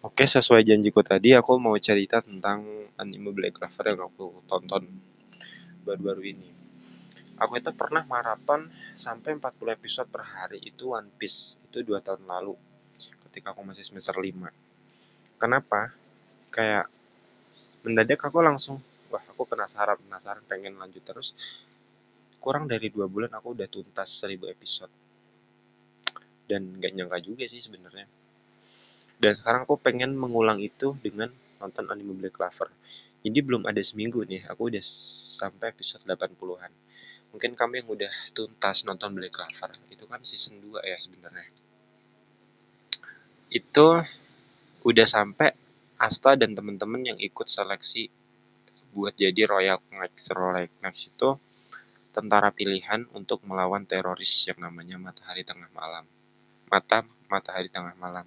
Oke, sesuai janjiku tadi, aku mau cerita tentang anime Black Clover yang aku tonton baru-baru ini. Aku itu pernah maraton sampai 40 episode per hari itu One Piece. Itu dua tahun lalu, ketika aku masih semester 5. Kenapa? Kayak mendadak aku langsung, wah aku penasaran, penasaran pengen lanjut terus. Kurang dari dua bulan aku udah tuntas 1000 episode. Dan gak nyangka juga sih sebenarnya dan sekarang aku pengen mengulang itu dengan nonton anime Black Clover. Jadi belum ada seminggu nih aku udah sampai episode 80-an mungkin kamu yang udah tuntas nonton Black Clover. Itu kan season 2 ya sebenarnya. Itu udah sampai Asta dan temen-temen yang ikut seleksi buat jadi Royal Knights. Royal Knights itu tentara pilihan untuk melawan teroris yang namanya Matahari Tengah Malam. Mata Matahari Tengah Malam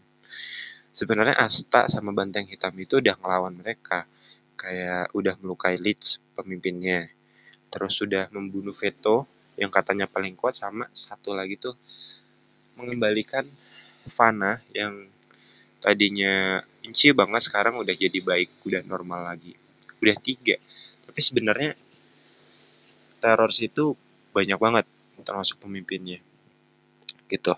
sebenarnya Asta sama Banteng Hitam itu udah ngelawan mereka. Kayak udah melukai Leeds pemimpinnya. Terus sudah membunuh Veto yang katanya paling kuat sama satu lagi tuh mengembalikan Fana yang tadinya benci banget sekarang udah jadi baik udah normal lagi. Udah tiga. Tapi sebenarnya teroris itu banyak banget termasuk pemimpinnya. Gitu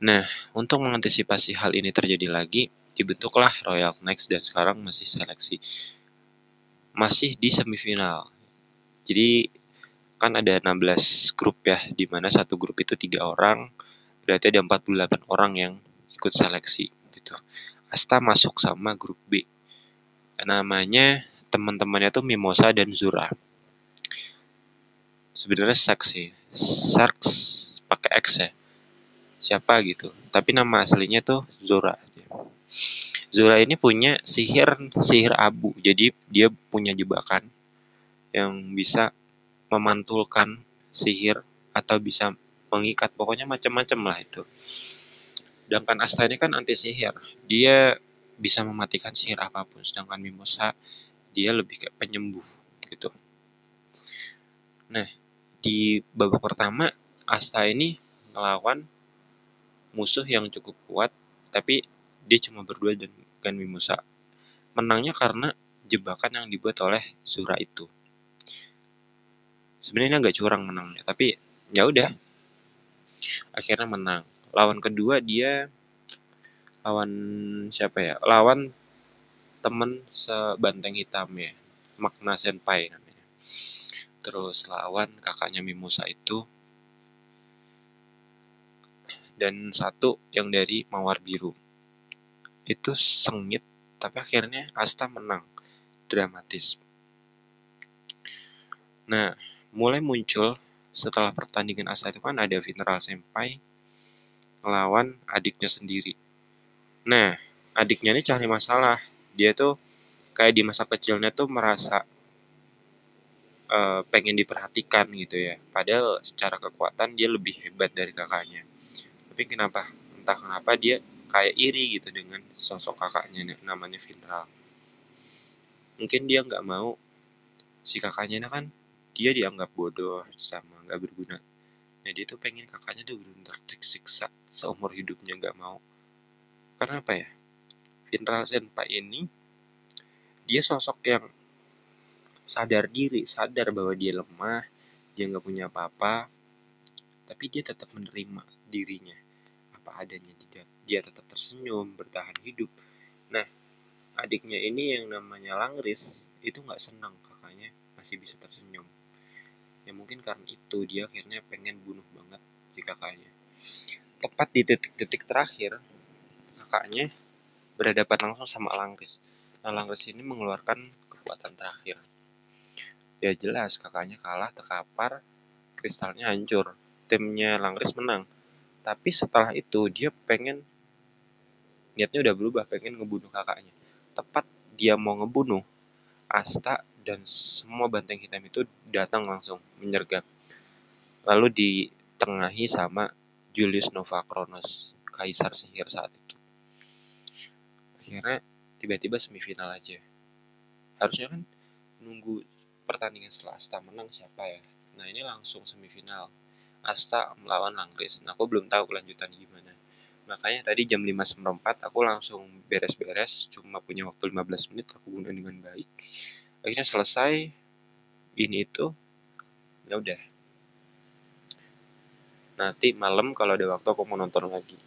Nah, untuk mengantisipasi hal ini terjadi lagi, dibentuklah Royal Knights dan sekarang masih seleksi. Masih di semifinal. Jadi kan ada 16 grup ya, di mana satu grup itu tiga orang, berarti ada 48 orang yang ikut seleksi gitu. Asta masuk sama grup B. Namanya teman-temannya tuh Mimosa dan Zura. Sebenarnya seksi, Sharks pakai X ya siapa gitu. Tapi nama aslinya tuh Zora Zora ini punya sihir sihir abu. Jadi dia punya jebakan yang bisa memantulkan sihir atau bisa mengikat. Pokoknya macam-macam lah itu. Sedangkan Asta ini kan anti sihir. Dia bisa mematikan sihir apa pun. Sedangkan Mimosa dia lebih kayak penyembuh gitu. Nah di babak pertama Asta ini ngelawan musuh yang cukup kuat tapi dia cuma berdua dan Gan Mimosa menangnya karena jebakan yang dibuat oleh Zura itu. Sebenarnya nggak curang menangnya tapi ya udah. Akhirnya menang. Lawan kedua dia lawan siapa ya? Lawan temen sebanteng hitam ya. Makna senpai namanya. Terus lawan kakaknya Mimosa itu dan satu yang dari Mawar Biru. Itu sengit, tapi akhirnya Asta menang. Dramatis. Nah, mulai muncul setelah pertandingan Asta itu kan ada Vinral Senpai melawan adiknya sendiri. Nah, adiknya ini cari masalah. Dia tuh kayak di masa kecilnya tuh merasa uh, pengen diperhatikan gitu ya. Padahal secara kekuatan dia lebih hebat dari kakaknya tapi kenapa? Entah kenapa dia kayak iri gitu dengan sosok kakaknya namanya Vinral mungkin dia nggak mau si kakaknya kan dia dianggap bodoh sama nggak berguna. Nah dia tuh pengen kakaknya tuh benar-benar tersiksa seumur hidupnya nggak mau. Karena apa ya? Vinral Senpai ini dia sosok yang sadar diri sadar bahwa dia lemah dia nggak punya apa-apa tapi dia tetap menerima dirinya apa adanya dia, dia tetap tersenyum bertahan hidup. Nah adiknya ini yang namanya Langris itu nggak senang kakaknya masih bisa tersenyum. Ya mungkin karena itu dia akhirnya pengen bunuh banget si kakaknya. Tepat di detik-detik terakhir kakaknya berhadapan langsung sama Langris. Nah Langris ini mengeluarkan kekuatan terakhir. Ya jelas kakaknya kalah terkapar kristalnya hancur. Timnya Langris menang tapi setelah itu dia pengen niatnya udah berubah pengen ngebunuh kakaknya. Tepat dia mau ngebunuh Asta dan semua banteng hitam itu datang langsung menyergap lalu ditengahi sama Julius Nova Kronos kaisar sihir saat itu. Akhirnya tiba-tiba semifinal aja. Harusnya kan nunggu pertandingan setelah Asta menang siapa ya? Nah ini langsung semifinal Asta melawan Langris. Nah, aku belum tahu kelanjutan gimana. makanya tadi jam 5 seperempat aku langsung beres-beres cuma punya waktu 15 menit aku gunakan dengan baik akhirnya selesai ini itu ya udah nanti malam kalau ada waktu aku mau nonton lagi